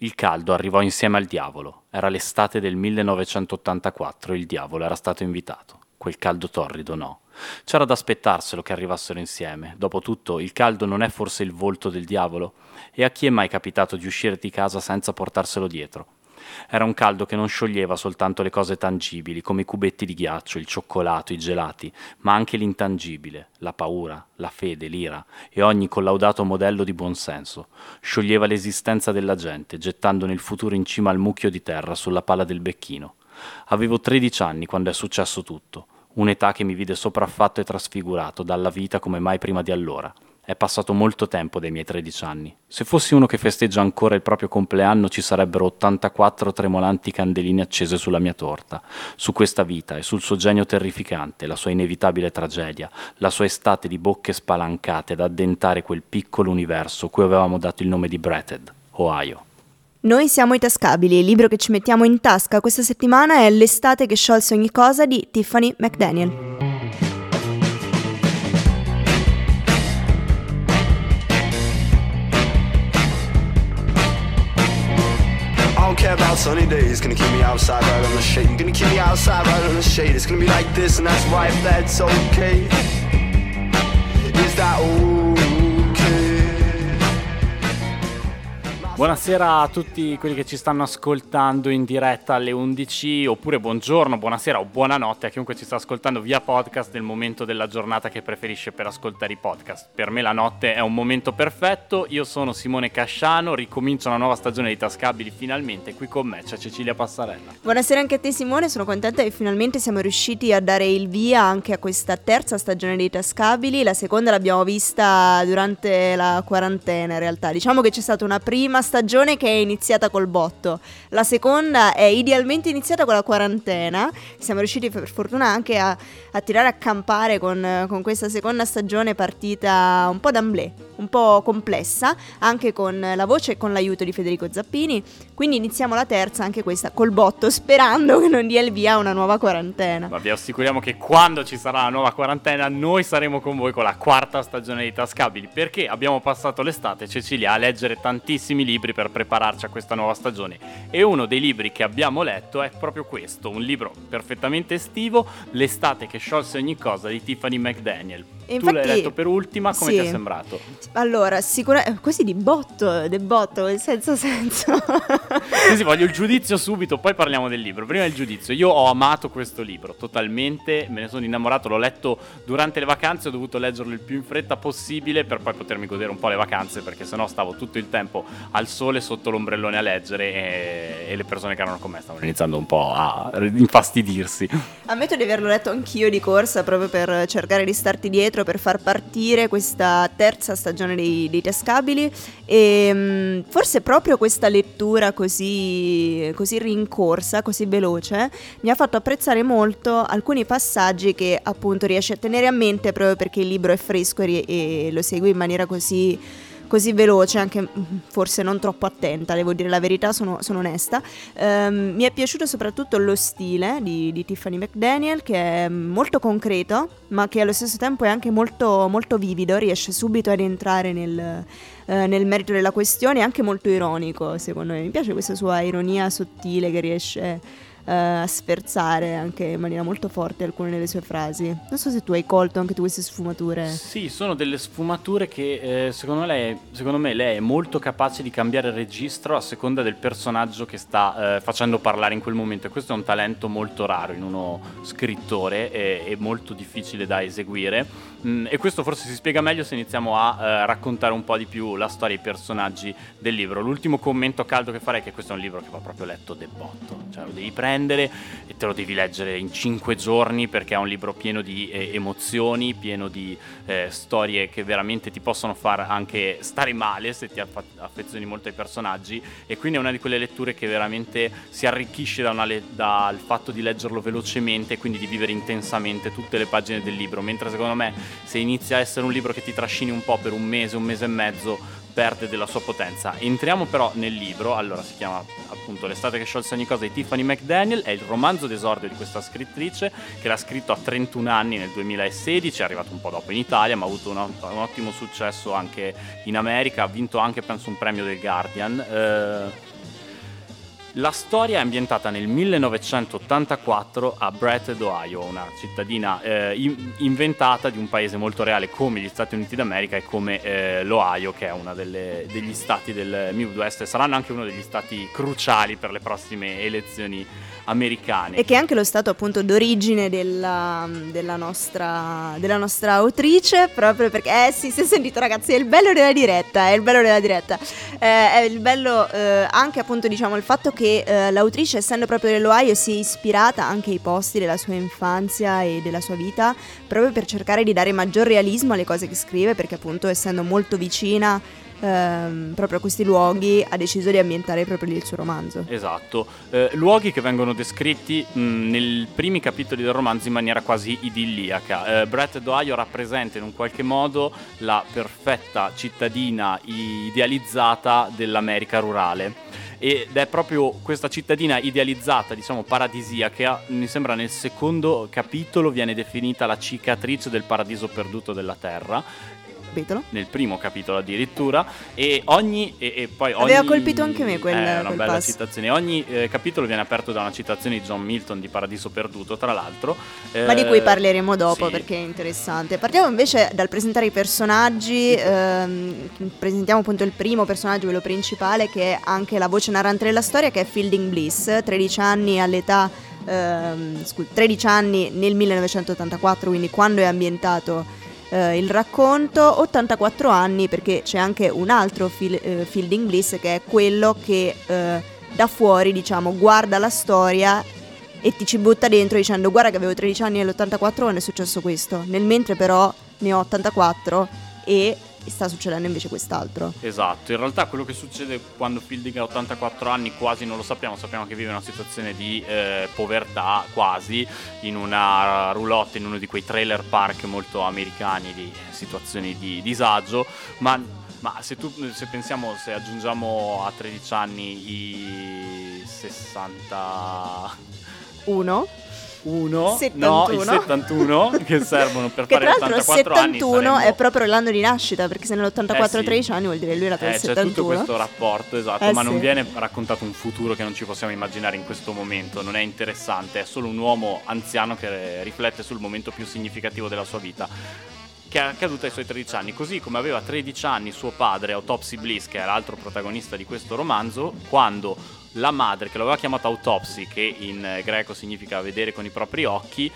Il caldo arrivò insieme al diavolo. Era l'estate del 1984 e il diavolo era stato invitato. Quel caldo torrido no. C'era da aspettarselo che arrivassero insieme. Dopotutto, il caldo non è forse il volto del diavolo? E a chi è mai capitato di uscire di casa senza portarselo dietro? Era un caldo che non scioglieva soltanto le cose tangibili, come i cubetti di ghiaccio, il cioccolato, i gelati, ma anche l'intangibile, la paura, la fede, l'ira e ogni collaudato modello di buonsenso. Scioglieva l'esistenza della gente, gettandone il futuro in cima al mucchio di terra sulla pala del becchino. Avevo 13 anni quando è successo tutto, un'età che mi vide sopraffatto e trasfigurato dalla vita come mai prima di allora. È passato molto tempo dai miei 13 anni. Se fossi uno che festeggia ancora il proprio compleanno ci sarebbero 84 tremolanti candeline accese sulla mia torta, su questa vita e sul suo genio terrificante, la sua inevitabile tragedia, la sua estate di bocche spalancate ad addentare quel piccolo universo cui avevamo dato il nome di Breted, Ohio. Noi siamo i Tascabili, il libro che ci mettiamo in tasca questa settimana è L'estate che sciolse ogni cosa di Tiffany McDaniel. Care about sunny days. Gonna keep me outside right on the shade. Gonna keep me outside right on the shade. It's gonna be like this, and that's right, that's okay. Is that Buonasera a tutti quelli che ci stanno ascoltando in diretta alle 11, oppure buongiorno, buonasera o buonanotte a chiunque ci sta ascoltando via podcast nel momento della giornata che preferisce per ascoltare i podcast. Per me la notte è un momento perfetto, io sono Simone Casciano, ricomincio una nuova stagione di Tascabili finalmente, qui con me c'è Cecilia Passarella. Buonasera anche a te Simone, sono contenta che finalmente siamo riusciti a dare il via anche a questa terza stagione di Tascabili, la seconda l'abbiamo vista durante la quarantena in realtà, diciamo che c'è stata una prima stagione che è iniziata col botto. La seconda è idealmente iniziata con la quarantena. Siamo riusciti per fortuna anche a, a tirare a campare con, con, questa seconda stagione partita un po' d'amblè, un po' complessa, anche con la voce e con l'aiuto di Federico Zappini. Quindi iniziamo la terza, anche questa col botto, sperando che non dia il via a una nuova quarantena. Ma vi assicuriamo che quando ci sarà la nuova quarantena noi saremo con voi con la quarta stagione di Tascabili, perché abbiamo passato l'estate, Cecilia, a leggere tantissimi libri libri per prepararci a questa nuova stagione e uno dei libri che abbiamo letto è proprio questo, un libro perfettamente estivo, L'estate che sciolse ogni cosa di Tiffany McDaniel. E tu l'hai letto per ultima, come sì. ti è sembrato? Allora, sicuramente così di botto, di botto, senza senso. sì, sì, voglio il giudizio subito, poi parliamo del libro. Prima il giudizio. Io ho amato questo libro totalmente, me ne sono innamorato, l'ho letto durante le vacanze, ho dovuto leggerlo il più in fretta possibile per poi potermi godere un po' le vacanze, perché sennò stavo tutto il tempo al sole sotto l'ombrellone a leggere e, e le persone che erano con me stavano iniziando un po' a infastidirsi. Ammetto di averlo letto anch'io di corsa proprio per cercare di starti dietro dietro per far partire questa terza stagione dei, dei Tascabili. E um, forse proprio questa lettura così, così rincorsa, così veloce, mi ha fatto apprezzare molto alcuni passaggi che appunto riesce a tenere a mente proprio perché il libro è fresco e, e lo segui in maniera così così veloce, anche mm, forse non troppo attenta, devo dire la verità, sono, sono onesta. Um, mi è piaciuto soprattutto lo stile di, di, Tiffany McDaniel, che è molto concreto, ma che allo stesso tempo è anche molto, molto vivido, riesce subito ad entrare nel, uh, nel merito della questione, è anche molto ironico, secondo me. Mi piace questa sua ironia sottile che riesce a sferzare anche in maniera molto forte alcune delle sue frasi. Non so se tu hai colto anche tu queste sfumature. Sì, sono delle sfumature che eh, secondo, lei, secondo, me lei è molto capace di cambiare registro a seconda del personaggio che sta eh, facendo parlare in quel momento e questo è un talento molto raro in uno scrittore e molto difficile da eseguire mm, e questo forse si spiega meglio se iniziamo a eh, raccontare un po' di più la storia e i personaggi del libro. L'ultimo commento caldo che farei è che questo è un libro che va proprio letto debotto, cioè lo devi prendere prendere e te lo devi leggere in cinque giorni perché è un libro pieno di eh, emozioni, pieno di eh, storie che veramente ti possono far anche stare male se ti affezioni molto ai personaggi. E quindi è una di quelle letture che veramente si arricchisce da le- dal fatto di leggerlo velocemente e quindi di vivere intensamente tutte le pagine del libro, mentre secondo me se inizia a essere un libro che ti trascini un po' per un mese, un mese e mezzo, perde della sua potenza. Entriamo però nel libro, allora si chiama appunto L'estate che sciolse ogni cosa di Tiffany McDaniel, è il romanzo d'esordio di questa scrittrice che l'ha scritto a 31 anni nel 2016, è arrivato un po' dopo in Italia, ma ha avuto un, un ottimo successo anche in America, ha vinto anche penso un premio del Guardian. Eh, La storia è ambientata nel 1984 a Breathed, Ohio, una cittadina eh, in- inventata di un paese molto reale come gli Stati Uniti d'America e come eh, l'Ohio, che è uno degli stati del Midwest e saranno anche uno degli stati cruciali per le prossime elezioni americane. E che è anche lo stato appunto d'origine della, della, nostra, della nostra autrice, proprio perché, eh sì, si è sentito ragazzi, è il bello della diretta, è il bello della diretta. Eh, è il bello eh, anche appunto diciamo il fatto che eh, l'autrice essendo proprio dell'Ohio si è ispirata anche ai posti della sua infanzia e della sua vita, proprio per cercare di dare maggior realismo alle cose che scrive, perché appunto essendo molto vicina ehm, proprio a questi luoghi ha deciso di ambientare proprio lì il suo romanzo. Esatto, eh, luoghi che vengono descritti mh, nei primi capitoli del romanzo in maniera quasi idilliaca. Eh, Brett d'Ohio rappresenta in un qualche modo la perfetta cittadina idealizzata dell'America rurale ed è proprio questa cittadina idealizzata, diciamo paradisiaca, mi sembra nel secondo capitolo viene definita la cicatrice del paradiso perduto della terra capitolo. Nel primo capitolo addirittura. E ogni. E, e poi ogni, Aveva colpito anche me quel. È eh, una bella passo. citazione. Ogni eh, capitolo viene aperto da una citazione di John Milton di Paradiso Perduto, tra l'altro. Ma di cui eh, parleremo dopo sì. perché è interessante. Partiamo invece dal presentare i personaggi. Ehm, presentiamo appunto il primo personaggio, quello principale, che è anche la voce narrante della storia, che è Fielding Bliss, 13 anni all'età. Ehm, scu- 13 anni nel 1984, quindi quando è ambientato eh, il racconto, 84 anni perché c'è anche un altro fil- eh, Fielding Bliss che è quello che eh, da fuori diciamo guarda la storia e ti ci butta dentro dicendo guarda che avevo 13 anni nell'84 quando è successo questo, nel mentre però ne ho 84 e sta succedendo invece quest'altro. Esatto, in realtà quello che succede quando Fielding ha 84 anni quasi non lo sappiamo, sappiamo che vive una situazione di eh, povertà quasi in una roulotte, in uno di quei trailer park molto americani di situazioni di disagio, ma, ma se, tu, se pensiamo, se aggiungiamo a 13 anni i 60... Uno 1, 71. no, il 71 che servono per che fare 84 anni. Il 71 saremmo... è proprio l'anno di nascita, perché se nell'84 eh sì. 13 anni vuol dire lui era tra eh, il 71. C'è tutto questo rapporto, esatto, eh ma sì. non viene raccontato un futuro che non ci possiamo immaginare in questo momento, non è interessante, è solo un uomo anziano che riflette sul momento più significativo della sua vita che è accaduto ai suoi 13 anni, così come aveva 13 anni suo padre Autopsy Bliss, che è l'altro protagonista di questo romanzo, quando la madre, che l'aveva chiamata Autopsy, che in greco significa vedere con i propri occhi,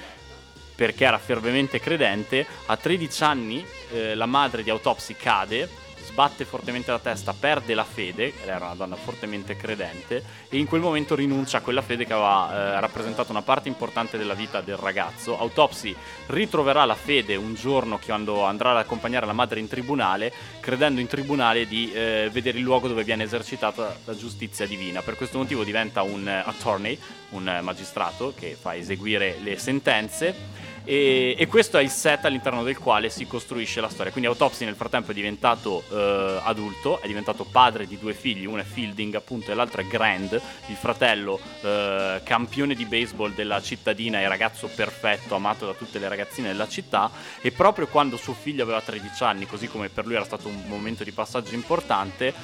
perché era fervemente credente, a 13 anni eh, la madre di Autopsy cade sbatte fortemente la testa, perde la fede, era una donna fortemente credente, e in quel momento rinuncia a quella fede che aveva eh, rappresentato una parte importante della vita del ragazzo. Autopsy ritroverà la fede un giorno quando andrà ad accompagnare la madre in tribunale, credendo in tribunale di eh, vedere il luogo dove viene esercitata la giustizia divina. Per questo motivo diventa un uh, attorney, un magistrato che fa eseguire le sentenze e, e, questo è il set all'interno del quale si costruisce la storia. Quindi Autopsy nel frattempo è diventato eh, adulto, è diventato padre di due figli, uno è Fielding appunto e l'altro è Grand, il fratello eh, campione di baseball della cittadina e ragazzo perfetto, amato da tutte le ragazzine della città e proprio quando suo figlio aveva 13 anni, così come per lui era stato un momento di passaggio importante,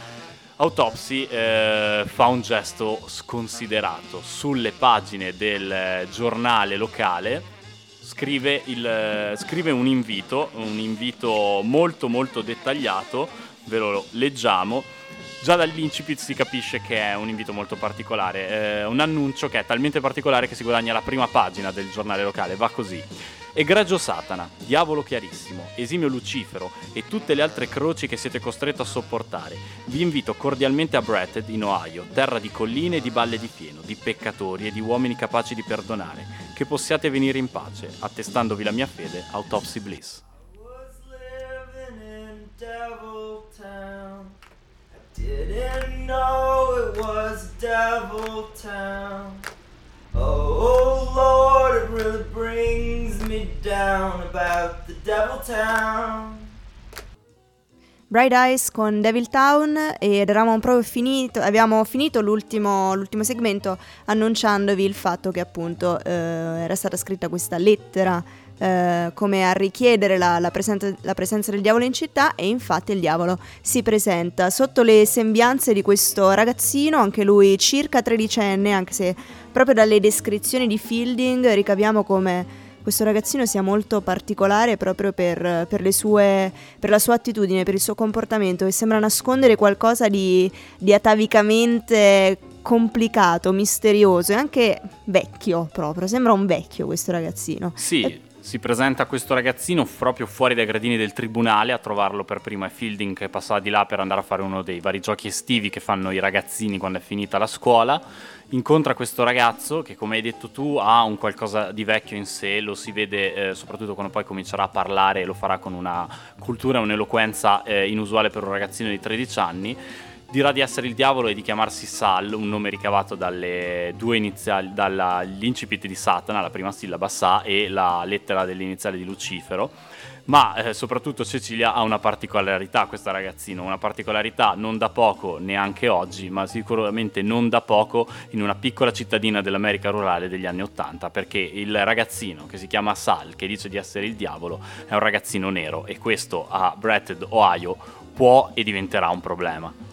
Autopsy eh, fa un gesto sconsiderato sulle pagine del eh, giornale locale scrive, il, scrive un invito, un invito molto molto dettagliato, ve lo leggiamo. Già dall'incipit si capisce che è un invito molto particolare, eh, un annuncio che è talmente particolare che si guadagna la prima pagina del giornale locale, va così. Egregio Satana, diavolo chiarissimo, esimio Lucifero e tutte le altre croci che siete costretto a sopportare, vi invito cordialmente a Bretted, in Ohio, terra di colline e di balle di fieno, di peccatori e di uomini capaci di perdonare, che possiate venire in pace, attestandovi la mia fede, Autopsy Bliss. Didn't know it was Devil Town. Oh Lord, it really brings me down about the Devil Town. Bright Eyes con Devil Town ed eravamo proprio finito, abbiamo finito l'ultimo, l'ultimo segmento annunciandovi il fatto che appunto eh, era stata scritta questa lettera eh, come a richiedere la, la, presenza, la, presenza, del diavolo in città e infatti il diavolo si presenta sotto le sembianze di questo ragazzino, anche lui circa tredicenne, anche se proprio dalle descrizioni di Fielding ricaviamo come questo ragazzino sia molto particolare proprio per, per, sue, per, la sua attitudine, per il suo comportamento, che sembra nascondere qualcosa di, di atavicamente complicato, misterioso e anche vecchio proprio. Sembra un vecchio questo ragazzino. Sì. E si presenta questo ragazzino proprio fuori dai gradini del tribunale, a trovarlo per primo è Fielding che passava di là per andare a fare uno dei vari giochi estivi che fanno i ragazzini quando è finita la scuola. Incontra questo ragazzo che come hai detto tu ha un qualcosa di vecchio in sé, lo si vede eh, soprattutto quando poi comincerà a parlare e lo farà con una cultura un'eloquenza eh, inusuale per un ragazzino di 13 anni dirà di essere il diavolo e di chiamarsi Sal, un nome ricavato dalle due iniziali, dall'incipit di Satana, la prima sillaba Sa e la lettera dell'iniziale di Lucifero. Ma eh, soprattutto Cecilia ha una particolarità, questa ragazzina, una particolarità non da poco neanche oggi, ma sicuramente non da poco in una piccola cittadina dell'America rurale degli anni Ottanta, perché il ragazzino che si chiama Sal, che dice di essere il diavolo, è un ragazzino nero e questo a Bretted, Ohio, può e diventerà un problema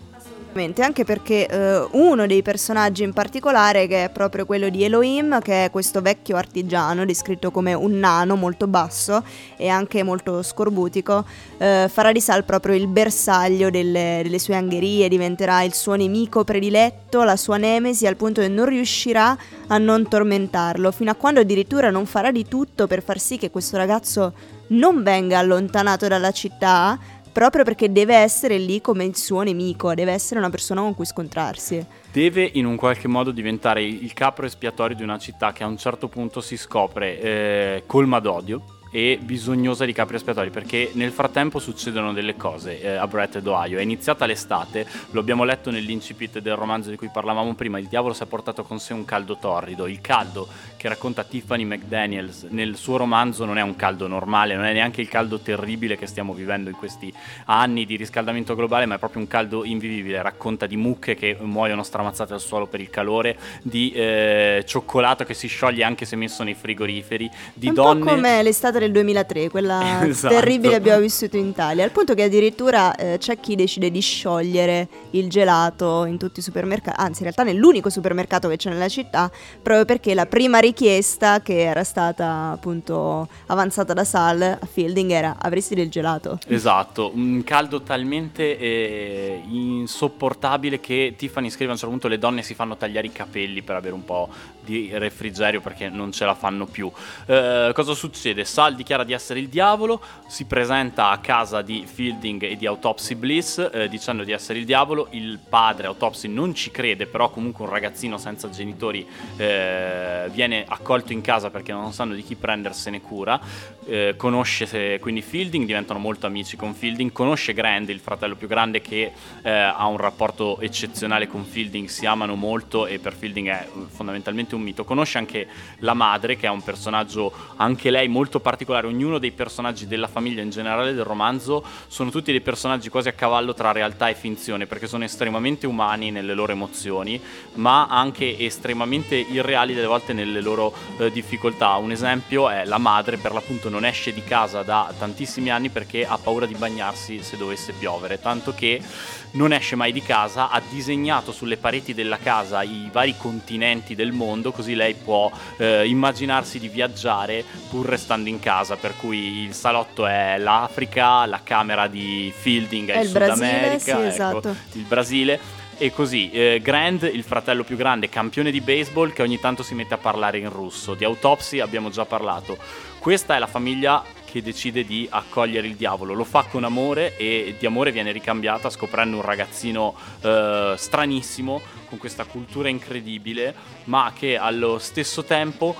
anche perché eh, uno dei personaggi in particolare, che è proprio quello di Elohim, che è questo vecchio artigiano, descritto come un nano molto basso e anche molto scorbutico, eh, farà di Sal proprio il bersaglio delle, delle sue angherie, diventerà il suo nemico prediletto, la sua nemesi, al punto che non riuscirà a non tormentarlo, fino a quando addirittura non farà di tutto per far sì che questo ragazzo non venga allontanato dalla città, proprio perché deve essere lì come il suo nemico, deve essere una persona con cui scontrarsi. Deve in un qualche modo diventare il capro espiatorio di una città che a un certo punto si scopre eh, colma d'odio e bisognosa di capri espiatori perché nel frattempo succedono delle cose eh, a Bretted, Ohio. È iniziata l'estate, lo abbiamo letto nell'incipit del romanzo di cui parlavamo prima, il diavolo si è portato con sé un caldo torrido, il caldo che racconta Tiffany McDaniels nel suo romanzo non è un caldo normale, non è neanche il caldo terribile che stiamo vivendo in questi anni di riscaldamento globale, ma è proprio un caldo invivibile, racconta di mucche che muoiono stramazzate al suolo per il calore, di eh, cioccolato che si scioglie anche se messo nei frigoriferi, di un donne... Po come l'estate del 2003, quella esatto. terribile che abbiamo vissuto in Italia, al punto che addirittura eh, c'è chi decide di sciogliere il gelato in tutti i supermercati, anzi in realtà nell'unico supermercato che c'è nella città, proprio perché la prima richiesta che era stata appunto avanzata da Sal a Fielding era avresti del gelato. Esatto, un caldo talmente eh, insopportabile che Tiffany scrive a un certo punto le donne si fanno tagliare i capelli per avere un po' di refrigerio perché non ce la fanno più. Eh, cosa succede? Sal dichiara di essere il diavolo, si presenta a casa di Fielding e di Autopsy Bliss eh, dicendo di essere il diavolo, il padre Autopsy non ci crede, però comunque un ragazzino senza genitori eh, viene accolto in casa perché non sanno di chi prendersene cura, eh, conosce quindi Fielding, diventano molto amici con Fielding, conosce Grand, il fratello più grande che eh, ha un rapporto eccezionale con Fielding, si amano molto e per Fielding è fondamentalmente un mito, conosce anche la madre che è un personaggio anche lei molto particolare particolare ognuno dei personaggi della famiglia in generale del romanzo sono tutti dei personaggi quasi a cavallo tra realtà e finzione perché sono estremamente umani nelle loro emozioni ma anche estremamente irreali delle volte nelle loro eh, difficoltà. Un esempio è la madre per l'appunto non esce di casa da tantissimi anni perché ha paura di bagnarsi se dovesse piovere, tanto che non esce mai di casa, ha disegnato sulle pareti della casa i vari continenti del mondo così lei può eh, immaginarsi di viaggiare pur restando in casa casa, per cui il salotto è l'Africa, la camera di Fielding è, è il, il Sud Brasile, America, sì, ecco, esatto. il Brasile. E così, eh, Grand, il fratello più grande, campione di baseball, che ogni tanto si mette a parlare in russo. Di autopsy abbiamo già parlato. Questa è la famiglia che decide di accogliere il diavolo. Lo fa con amore e di amore viene ricambiata scoprendo un ragazzino eh, stranissimo, con questa cultura incredibile, ma che allo stesso tempo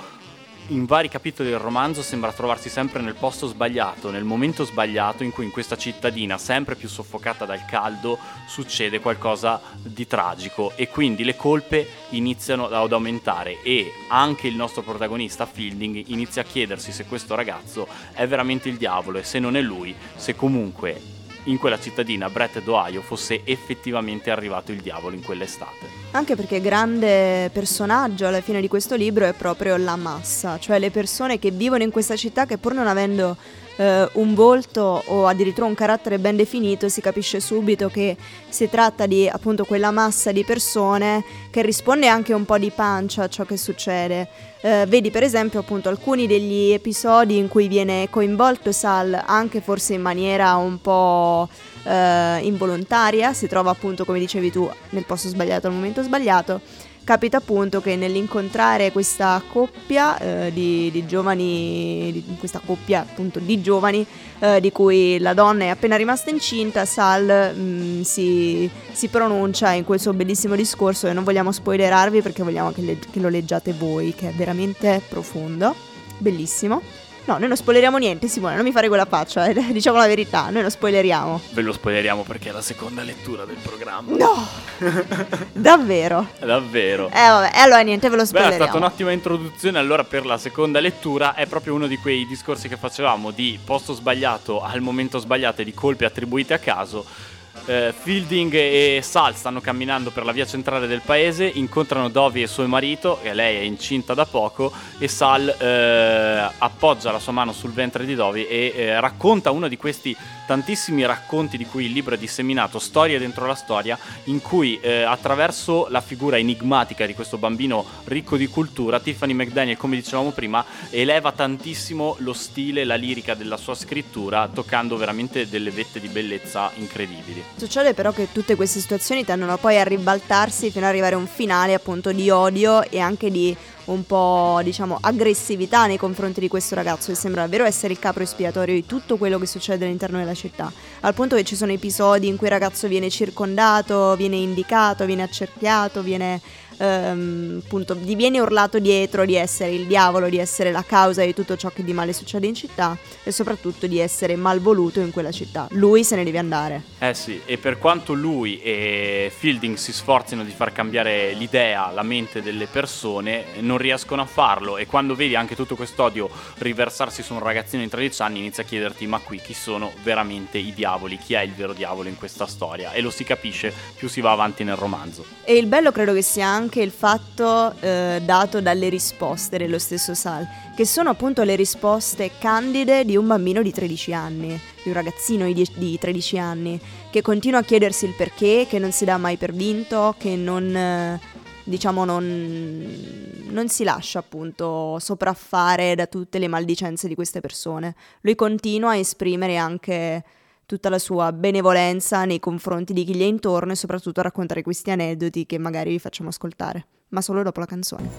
in vari capitoli del romanzo sembra trovarsi sempre nel posto sbagliato, nel momento sbagliato in cui in questa cittadina, sempre più soffocata dal caldo, succede qualcosa di tragico e quindi le colpe iniziano ad aumentare e anche il nostro protagonista Fielding inizia a chiedersi se questo ragazzo è veramente il diavolo e se non è lui, se comunque in quella cittadina, Brett d'Ohio, fosse effettivamente arrivato il diavolo in quell'estate. Anche perché grande personaggio alla fine di questo libro è proprio la massa, cioè le persone che vivono in questa città che pur non avendo eh, un volto o addirittura un carattere ben definito, si capisce subito che si tratta di appunto quella massa di persone che risponde anche un po' di pancia a ciò che succede. Eh, vedi per esempio appunto alcuni degli episodi in cui viene coinvolto Sal anche forse in maniera un po' eh, involontaria, si trova appunto come dicevi tu nel posto sbagliato al momento sbagliato capita appunto che nell'incontrare questa coppia eh, di, di, giovani, di, questa coppia appunto di giovani eh, di cui la donna è appena rimasta incinta, Sal mh, mm, si, si, pronuncia in quel suo bellissimo discorso e non vogliamo spoilerarvi perché vogliamo che, le, che lo leggiate voi, che è veramente profondo, bellissimo. No, noi non spoileriamo niente, Simone, non mi fare quella faccia, eh, diciamo la verità, noi non spoileriamo. Ve lo spoileriamo perché è la seconda lettura del programma. No! Davvero? Davvero. Eh vabbè, e allora niente, ve lo spoileriamo. Beh, è stata un'ottima introduzione, allora per la seconda lettura è proprio uno di quei discorsi che facevamo di posto sbagliato al momento sbagliato e di colpi attribuiti a caso eh, Fielding e Sal stanno camminando per la via centrale del paese, incontrano Dovi e suo marito, e lei è incinta da poco, e Sal eh, appoggia la sua mano sul ventre di Dovi e eh, racconta uno di questi tantissimi racconti di cui il libro è disseminato, storie dentro la storia, in cui eh, attraverso la figura enigmatica di questo bambino ricco di cultura, Tiffany McDaniel, come dicevamo prima, eleva tantissimo lo stile, la lirica della sua scrittura, toccando veramente delle vette di bellezza incredibili. Succede però che tutte queste situazioni tendono poi a ribaltarsi fino ad arrivare a un finale appunto di odio e anche di un po' diciamo aggressività nei confronti di questo ragazzo che sembra davvero essere il capro espiatorio di tutto quello che succede all'interno della città. Al punto che ci sono episodi in cui il ragazzo viene circondato viene indicato viene accerchiato viene ehm, appunto gli viene urlato dietro di essere il diavolo, di essere la causa di tutto ciò che di male succede in città e soprattutto di essere malvoluto in quella città. Lui se ne deve andare. Eh sì, e per quanto lui e Fielding si sforzino di far cambiare l'idea, la mente delle persone, non riescono a farlo e quando vedi anche tutto quest'odio riversarsi su un ragazzino di 13 anni inizia a chiederti ma qui chi sono veramente i diavoli, chi è il vero diavolo in questa storia e lo si capisce più si va avanti nel romanzo. E il bello credo che sia anche anche il fatto eh, dato dalle risposte dello stesso Sal, che sono appunto le risposte candide di un bambino di 13 anni, di un ragazzino di, di 13 anni, che continua a chiedersi il perché, che non si dà mai per vinto, che non... Eh, diciamo non, non, si lascia appunto sopraffare da tutte le maldicenze di queste persone. Lui continua a esprimere anche tutta la sua benevolenza nei confronti di chi gli è intorno e soprattutto a raccontare questi aneddoti che magari vi facciamo ascoltare, ma solo dopo la canzone.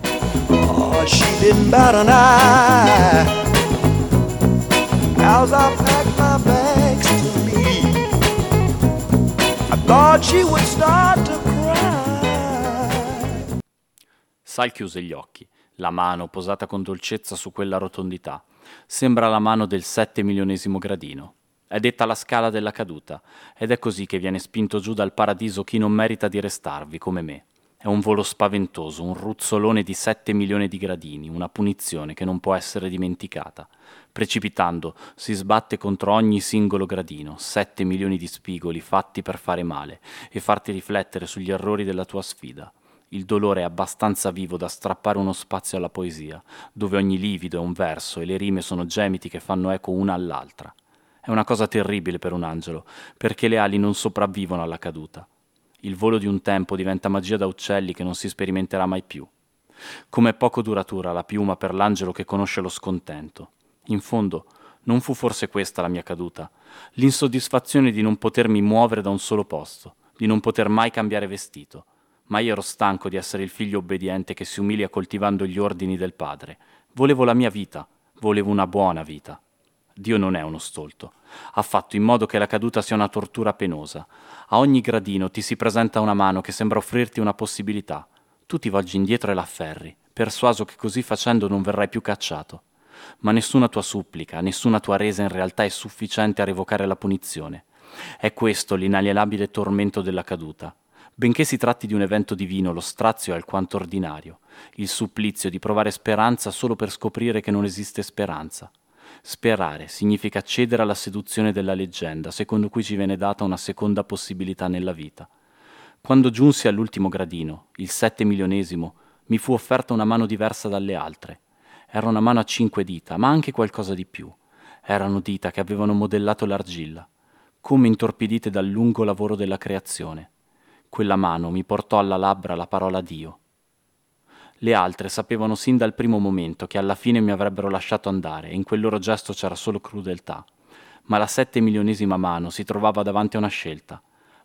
Oh, As I packed my bags to leave I thought she would start to cry Sal chiuse gli occhi, la mano posata con dolcezza su quella rotondità. Sembra la mano del sette milionesimo gradino. È detta la scala della caduta, ed è così che viene spinto giù dal paradiso chi non merita di restarvi, come me. È un volo spaventoso, un ruzzolone di sette milioni di gradini, una punizione che non può essere dimenticata. Precipitando, si sbatte contro ogni singolo gradino, sette milioni di spigoli fatti per fare male e farti riflettere sugli errori della tua sfida. Il dolore è abbastanza vivo da strappare uno spazio alla poesia, dove ogni livido è un verso e le rime sono gemiti che fanno eco una all'altra. È una cosa terribile per un angelo, perché le ali non sopravvivono alla caduta. Il volo di un tempo diventa magia da uccelli che non si sperimenterà mai più. Com'è poco duratura la piuma per l'angelo che conosce lo scontento. In fondo, non fu forse questa la mia caduta, l'insoddisfazione di non potermi muovere da un solo posto, di non poter mai cambiare vestito. Ma io ero stanco di essere il figlio obbediente che si umilia coltivando gli ordini del padre. Volevo la mia vita, volevo una buona vita. Dio non è uno stolto. Ha fatto in modo che la caduta sia una tortura penosa. A ogni gradino ti si presenta una mano che sembra offrirti una possibilità. Tu ti volgi indietro e l'afferri, persuaso che così facendo non verrai più cacciato. Ma nessuna tua supplica, nessuna tua resa in realtà è sufficiente a revocare la punizione. È questo l'inalienabile tormento della caduta. Benché si tratti di un evento divino, lo strazio è alquanto ordinario, il supplizio di provare speranza solo per scoprire che non esiste speranza. Sperare significa cedere alla seduzione della leggenda, secondo cui ci viene data una seconda possibilità nella vita. Quando giunsi all'ultimo gradino, il sette milionesimo, mi fu offerta una mano diversa dalle altre. Era una mano a cinque dita, ma anche qualcosa di più. Erano dita che avevano modellato l'argilla, come intorpidite dal lungo lavoro della creazione. Quella mano mi portò alla labbra la parola Dio. Le altre sapevano sin dal primo momento che alla fine mi avrebbero lasciato andare e in quel loro gesto c'era solo crudeltà. Ma la sette milionesima mano si trovava davanti a una scelta.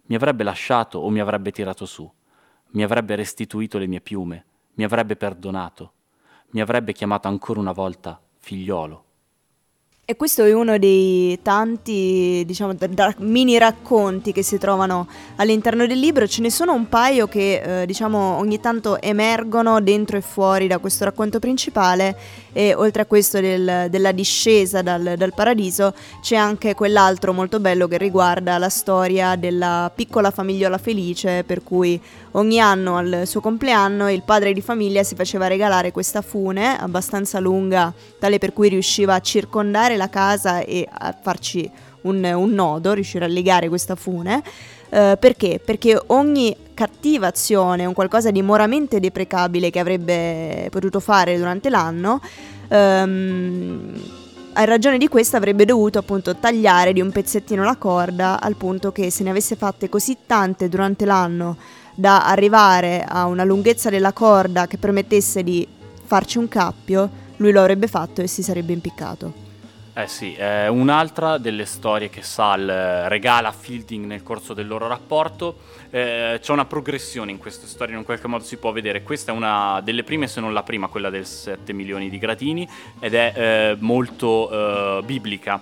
Mi avrebbe lasciato o mi avrebbe tirato su. Mi avrebbe restituito le mie piume. Mi avrebbe perdonato. Mi avrebbe chiamato ancora una volta figliolo. E questo è uno dei tanti, diciamo, mini racconti che si trovano all'interno del libro. Ce ne sono un paio che, eh, diciamo, ogni tanto emergono dentro e fuori da questo racconto principale. E oltre a questo del, della discesa dal, dal, paradiso, c'è anche quell'altro molto bello che riguarda la storia della piccola famigliola felice, per cui ogni anno al suo compleanno il padre di famiglia si faceva regalare questa fune abbastanza lunga, tale per cui riusciva a circondare la casa e a farci un, un nodo, riuscire a legare questa fune. Uh, perché? Perché ogni cattiva azione, un qualcosa di moralmente deprecabile che avrebbe potuto fare durante l'anno, um, a ragione di questo avrebbe dovuto appunto tagliare di un pezzettino la corda al punto che se ne avesse fatte così tante durante l'anno da arrivare a una lunghezza della corda che permettesse di farci un cappio, lui lo avrebbe fatto e si sarebbe impiccato. Eh sì, è un'altra delle storie che Sal eh, regala a Fielding nel corso del loro rapporto. Eh, c'è una progressione in queste storie, in qualche modo si può vedere. Questa è una delle prime, se non la prima, quella del 7 milioni di gradini, ed è eh, molto eh, biblica.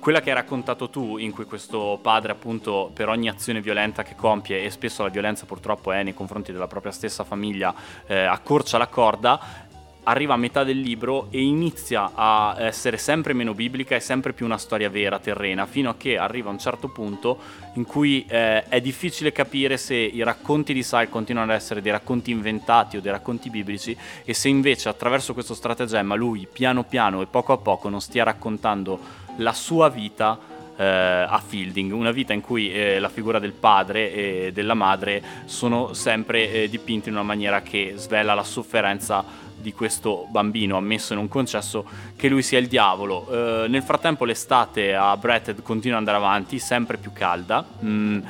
Quella che hai raccontato tu, in cui questo padre, appunto, per ogni azione violenta che compie, e spesso la violenza purtroppo è nei confronti della propria stessa famiglia, eh, accorcia la corda, arriva a metà del libro e inizia a essere sempre meno biblica e sempre più una storia vera, terrena, fino a che arriva a un certo punto in cui eh, è difficile capire se i racconti di Sal continuano ad essere dei racconti inventati o dei racconti biblici e se invece attraverso questo stratagemma lui piano piano e poco a poco non stia raccontando la sua vita a Fielding, una vita in cui eh, la figura del padre e della madre sono sempre eh, dipinte in una maniera che svela la sofferenza di questo bambino ammesso e non concesso che lui sia il diavolo. Eh, nel frattempo l'estate a Bretted continua ad andare avanti, sempre più calda. Mm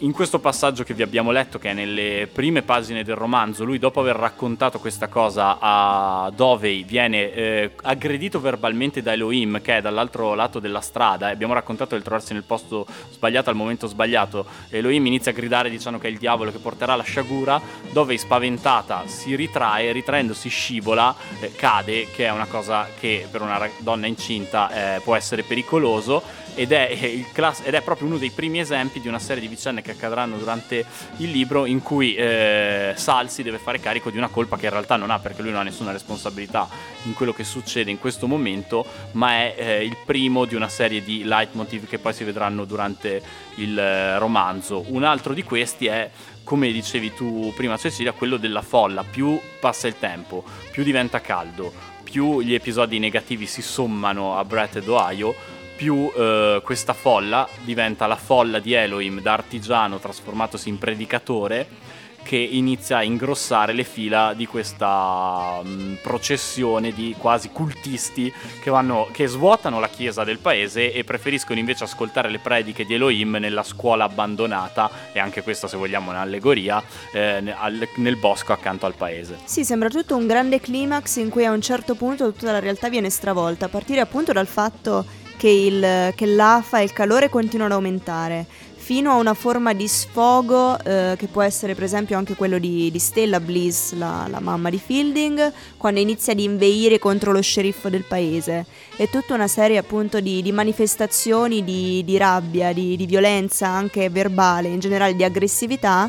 in questo passaggio che vi abbiamo letto, che è nelle prime pagine del romanzo, lui dopo aver raccontato questa cosa a Dovey viene eh, aggredito verbalmente da Elohim, che è dall'altro lato della strada, abbiamo raccontato di trovarsi nel posto sbagliato al momento sbagliato. Elohim inizia a gridare dicendo che è il diavolo che porterà la sciagura, Dovey spaventata si ritrae, ritraendosi scivola, eh, cade, che è una cosa che per una donna incinta eh, può essere pericoloso ed è, class- ed è, proprio uno dei primi esempi di una serie di vicende che accadranno durante il libro in cui eh, Sal si deve fare carico di una colpa che in realtà non ha perché lui non ha nessuna responsabilità in quello che succede in questo momento, ma è eh, il primo di una serie di leitmotiv che poi si vedranno durante il eh, romanzo. Un altro di questi è come dicevi tu prima Cecilia, quello della folla, più passa il tempo, più diventa caldo, più gli episodi negativi si sommano a Brett ed Ohio, più eh, questa folla diventa la folla di Elohim da artigiano trasformatosi in predicatore che inizia a ingrossare le fila di questa mh, mm, processione di quasi cultisti che, vanno, che, svuotano la chiesa del paese e preferiscono invece ascoltare le prediche di Elohim nella scuola abbandonata, e anche questa se vogliamo un'allegoria, eh, nel, nel bosco accanto al paese. Sì, sembra tutto un grande climax in cui a un certo punto tutta la realtà viene stravolta, a partire appunto dal fatto che, il, che l'afa e il calore continuano ad aumentare fino a una forma di sfogo eh, che può essere per esempio anche quello di, di Stella Bliss, la, la, mamma di Fielding, quando inizia ad inveire contro lo sceriffo del paese. È tutta una serie appunto di, di manifestazioni di, di rabbia, di, violenza anche verbale, in generale di aggressività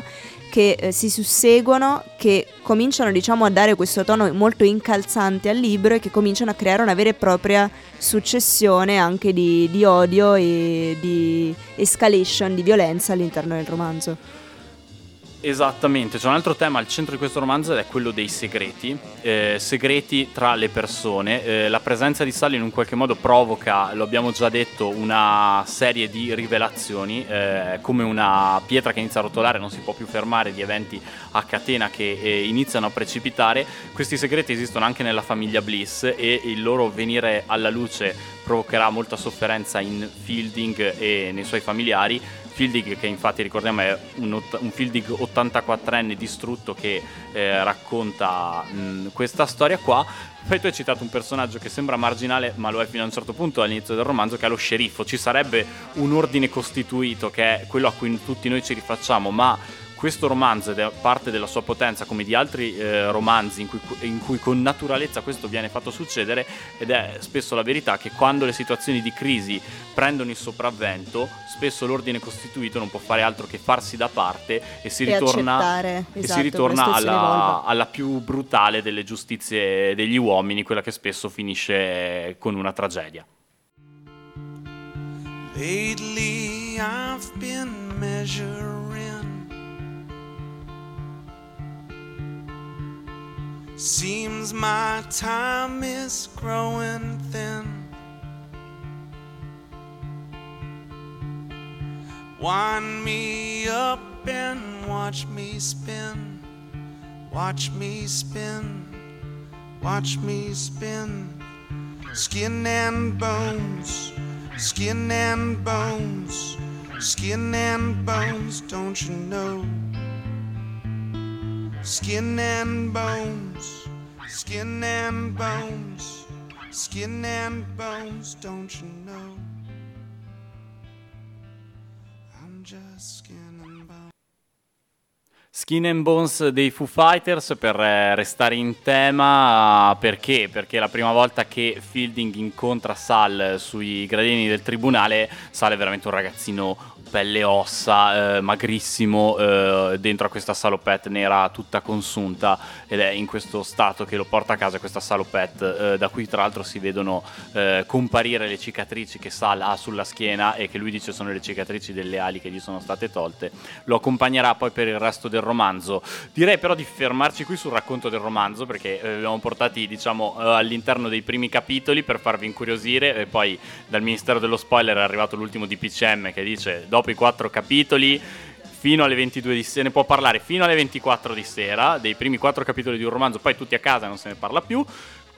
che eh, si susseguono, che cominciano diciamo a dare questo tono molto incalzante al libro e che cominciano a creare una vera e propria successione anche di, di odio e di escalation, di violenza all'interno del romanzo. Esattamente, c'è un altro tema al centro di questo romanzo ed è quello dei segreti, eh, segreti tra le persone. Eh, la presenza di Sally in un qualche modo provoca, lo abbiamo già detto, una serie di rivelazioni, eh, come una pietra che inizia a rotolare, non si può più fermare, di eventi a catena che eh, iniziano a precipitare. Questi segreti esistono anche nella famiglia Bliss e il loro venire alla luce provocherà molta sofferenza in Fielding e nei suoi familiari Fielding che infatti ricordiamo è un, un Fielding 84enne distrutto che eh, racconta mh, questa storia qua. Poi tu hai citato un personaggio che sembra marginale, ma lo è fino a un certo punto all'inizio del romanzo, che è lo sceriffo. Ci sarebbe un ordine costituito, che è quello a cui tutti noi ci rifacciamo, ma questo romanzo ed è parte della sua potenza come di altri eh, romanzi in cui, in cui, con naturalezza questo viene fatto succedere ed è spesso la verità che quando le situazioni di crisi prendono il sopravvento spesso l'ordine costituito non può fare altro che farsi da parte e si e ritorna, esatto, e si ritorna alla, alla più brutale delle giustizie degli uomini, quella che spesso finisce con una tragedia. Lately I've been measuring Seems my time is growing thin. Wind me up and watch me spin. Watch me spin. Watch me spin. Skin and bones. Skin and bones. Skin and bones, don't you know? Skin and bones, skin and bones, skin and bones, don't you know? I'm just skin and bones. Skin and Bones dei Foo Fighters per eh, restare in tema perché? Perché la prima volta che Fielding incontra Sal sui gradini del tribunale, Sal è veramente un ragazzino pelle e ossa, eh, magrissimo, eh, dentro a questa salopette nera tutta consunta ed è in questo stato che lo porta a casa questa salopette, eh, da cui tra l'altro si vedono eh, comparire le cicatrici che Sal ha sulla schiena e che lui dice sono le cicatrici delle ali che gli sono state tolte. Lo accompagnerà poi per il resto del romanzo. Direi però di fermarci qui sul racconto del romanzo perché eh, abbiamo portati diciamo eh, all'interno dei primi capitoli per farvi incuriosire e poi dal Ministero dello Spoiler è arrivato l'ultimo DPCM che dice dopo i quattro capitoli fino alle 22 di sera, se ne può parlare fino alle 24 di sera, dei primi quattro capitoli di un romanzo, poi tutti a casa non se ne parla più.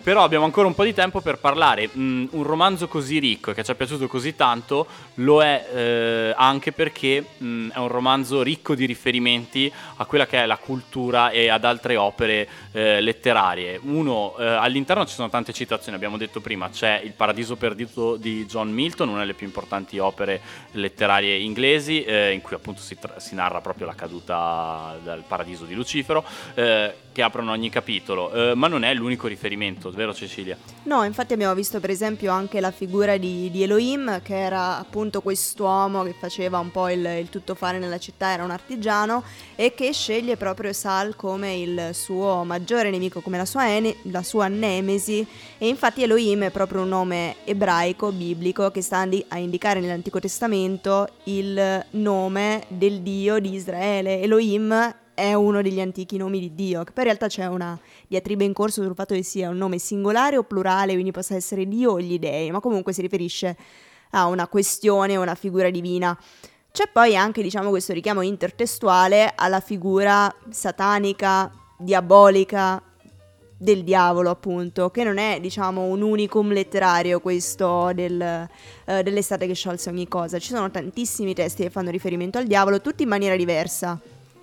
Però abbiamo ancora un po' di tempo per parlare. Mm, un romanzo così ricco che ci è piaciuto così tanto lo è eh, anche perché mm, è un romanzo ricco di riferimenti a quella che è la cultura e ad altre opere eh, letterarie. Uno, eh, all'interno ci sono tante citazioni, abbiamo detto prima, c'è Il Paradiso Perduto di John Milton, una delle più importanti opere letterarie inglesi, eh, in cui appunto si, tra- si, narra proprio la caduta dal paradiso di Lucifero, eh, che aprono ogni capitolo, eh, ma non è l'unico riferimento vero Cecilia? No, infatti abbiamo visto per esempio anche la figura di, di Elohim, che era appunto quest'uomo che faceva un po' il, il tuttofare nella città, era un artigiano, e che sceglie proprio Sal come il suo maggiore nemico, come la sua, ene, la sua nemesi, e infatti Elohim è proprio un nome ebraico, biblico, che sta a indicare nell'Antico Testamento il nome del Dio di Israele. Elohim è uno degli antichi nomi di Dio, che poi in realtà c'è una diatriba in corso sul fatto che sia un nome singolare o plurale, quindi possa essere Dio o gli dei, ma comunque si riferisce a una questione, una figura divina. C'è poi anche, diciamo, questo richiamo intertestuale alla figura satanica, diabolica del diavolo, appunto, che non è, diciamo, un unicum letterario questo del, uh, dell'estate che sciolse ogni cosa. Ci sono tantissimi testi che fanno riferimento al diavolo, tutti in maniera diversa.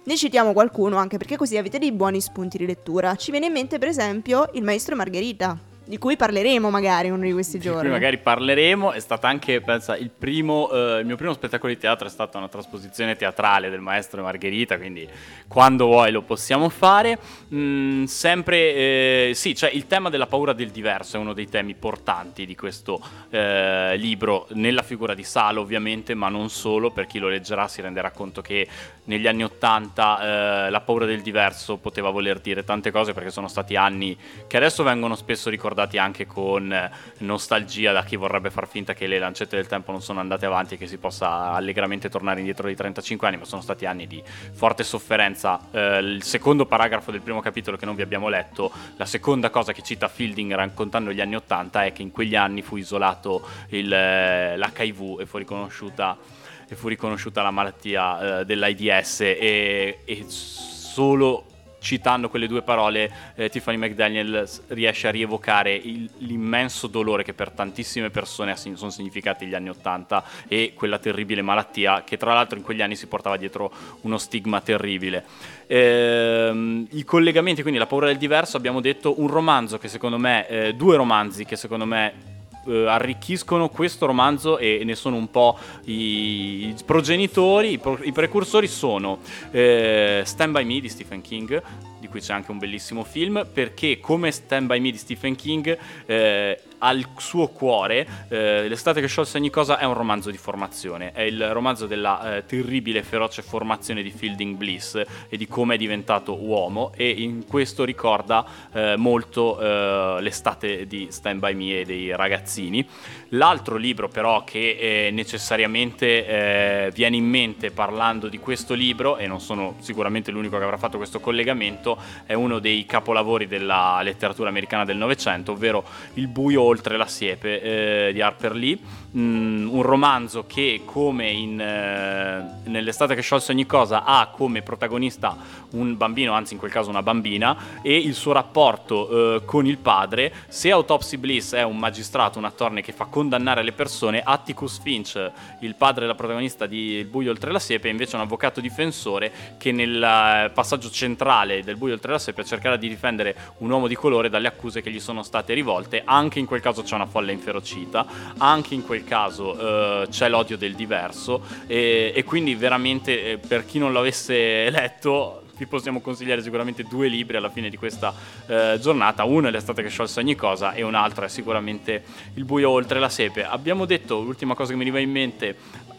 Ne citiamo qualcuno anche perché così avete dei buoni spunti di lettura. Ci viene in mente per esempio il maestro Margherita di cui parleremo magari uno di questi giorni. Di cui magari parleremo, è stata anche, pensa, il, primo, eh, il mio primo spettacolo di teatro è stata una trasposizione teatrale del maestro Margherita, quindi quando vuoi lo possiamo fare. Mm, sempre, eh, sì, cioè il tema della paura del diverso è uno dei temi portanti di questo eh, libro, nella figura di Salo ovviamente, ma non solo, per chi lo leggerà si renderà conto che negli anni Ottanta eh, la paura del diverso poteva voler dire tante cose perché sono stati anni che adesso vengono spesso ricordati ricordati anche con nostalgia da chi vorrebbe far finta che le lancette del tempo non sono andate avanti e che si possa allegramente tornare indietro di 35 anni, ma sono stati anni di forte sofferenza. Eh, il secondo paragrafo del primo capitolo che non vi abbiamo letto, la seconda cosa che cita Fielding raccontando gli anni 80 è che in quegli anni fu isolato il, eh, l'HIV e fu riconosciuta, e fu riconosciuta la malattia eh, dell'AIDS e, e solo citando quelle due parole, eh, Tiffany McDaniel riesce a rievocare il, l'immenso dolore che per tantissime persone sono significati gli anni Ottanta e quella terribile malattia che tra l'altro in quegli anni si portava dietro uno stigma terribile. Eh, I collegamenti, quindi la paura del diverso, abbiamo detto un romanzo che secondo me, eh, due romanzi che secondo me eh, arricchiscono questo romanzo e ne sono un po' i, progenitori, i, pro, i, precursori sono eh, Stand By Me di Stephen King, di cui c'è anche un bellissimo film, perché come Stand By Me di Stephen King eh, al suo cuore eh, L'estate che sciolse ogni cosa è un romanzo di formazione, è il romanzo della eh, terribile e feroce formazione di Fielding Bliss e di come è diventato uomo e in questo ricorda eh, molto eh, l'estate di Stand By Me e dei ragazzini. L'altro libro però che eh, necessariamente eh, viene in mente parlando di questo libro, e non sono sicuramente l'unico che avrà fatto questo collegamento, è uno dei capolavori della letteratura americana del Novecento, ovvero Il buio oltre la siepe eh, di Harper Lee, mm, un romanzo che come in, eh, nell'estate che sciolse ogni cosa ha come protagonista un bambino, anzi in quel caso una bambina, e il suo rapporto eh, con il padre. Se Autopsy Bliss è un magistrato, un attorne che fa condannare le persone, Atticus Finch, il padre della protagonista di Il buio oltre la siepe, è invece un avvocato difensore che nel eh, passaggio centrale del buio oltre la siepe cercherà di difendere un uomo di colore dalle accuse che gli sono state rivolte. Anche in quel caso c'è una folla inferocita, anche in quel caso eh, c'è l'odio del diverso e, e quindi veramente eh, per chi non l'avesse letto vi possiamo consigliare sicuramente due libri alla fine di questa eh, giornata. Uno è L'estate che sciolse ogni cosa e un altro è sicuramente Il buio oltre la sepe. Abbiamo detto, l'ultima cosa che mi veniva in mente,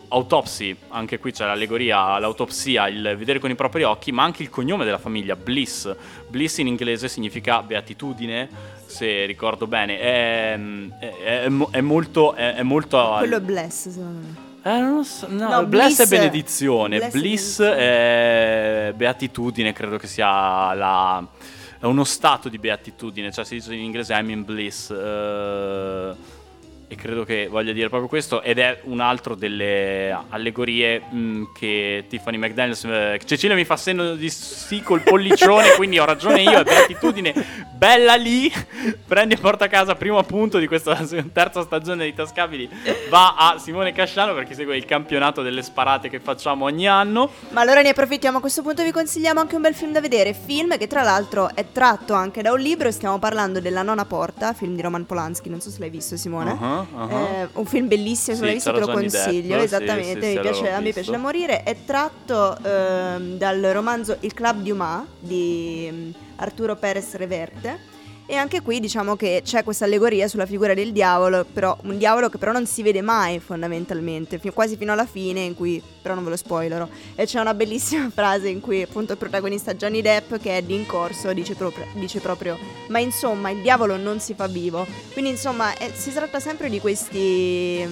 Autopsy, anche qui c'è l'allegoria, l'autopsia, il vedere con i propri occhi, ma anche il cognome della famiglia, Bliss. Bliss in inglese significa beatitudine, se ricordo bene. È, è, è, è molto, è, molto... Quello è Bless, secondo me. Eh, non so, no, no bless, bless, è benedizione, bless, bliss è beatitudine, credo che sia la, è uno stato di beatitudine, cioè si dice in inglese I'm in bliss. Uh, e credo che voglia dire proprio questo ed è un altro delle allegorie mh, che Tiffany McDaniels eh, Cecilia mi fa segno di sì col pollicione quindi ho ragione io è beatitudine. Bella lì prendi e porta a casa primo appunto di questa terza stagione di Tascabili va a Simone Casciano perché segue il campionato delle sparate che facciamo ogni anno. Ma allora ne approfittiamo a questo punto vi consigliamo anche un bel film da vedere film che tra l'altro è tratto anche da un libro stiamo parlando della nona porta film di Roman Polanski non so se l'hai visto Simone. Uh-huh uh-huh. eh, un film bellissimo, se non l'hai visto te lo consiglio, Depp, esattamente, sì, sì, mi, piace, a me piace da morire, è tratto eh, dal romanzo Il Club Dumas di mm, Arturo Perez Reverte e anche qui diciamo che c'è questa allegoria sulla figura del diavolo, però un diavolo che però non si vede mai fondamentalmente, quasi fino alla fine in cui, però non ve lo spoilerò, e c'è una bellissima frase in cui appunto il protagonista Johnny Depp che è di in corso dice proprio, dice proprio ma insomma il diavolo non si fa vivo, quindi insomma è, si tratta sempre di questi,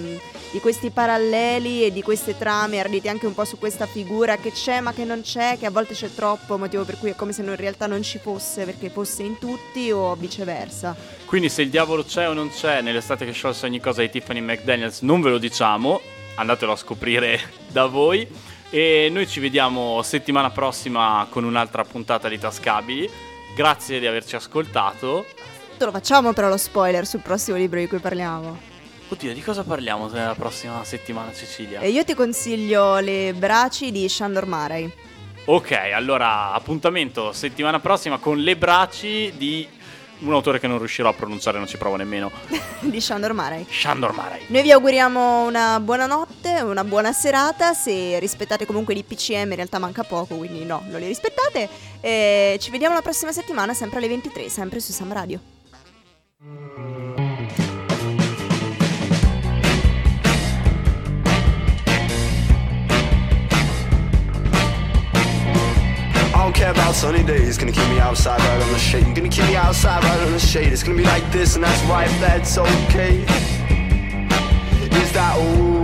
di questi paralleli e di queste trame ardite anche un po' su questa figura che c'è ma che non c'è, che a volte c'è troppo, motivo per cui è come se in realtà non ci fosse perché fosse in tutti o viceversa. Quindi se il diavolo c'è o non c'è nell'estate che sciolse ogni cosa di Tiffany McDaniels non ve lo diciamo, andatelo a scoprire da voi e noi ci vediamo settimana prossima con un'altra puntata di Tascabili. Grazie di averci ascoltato. Lo facciamo però lo spoiler sul prossimo libro di cui parliamo. Oddio, di cosa parliamo nella prossima settimana, Cecilia? E io ti consiglio le braci di Shandor Marey. Ok, allora appuntamento settimana prossima con le braci di un autore che non riuscirò a pronunciare, non ci provo nemmeno. di Shandor Marey. Shandor Marey. Noi vi auguriamo una buona notte, una buona serata. Se rispettate comunque i PCM, in realtà manca poco, quindi no, non li rispettate. E ci vediamo la prossima settimana, sempre alle 23, sempre su Sam Radio. don't care about sunny days. Gonna keep me outside right on the shade. You're gonna keep me outside right on the shade. It's gonna be like this, and that's right, that's okay. Is that okay?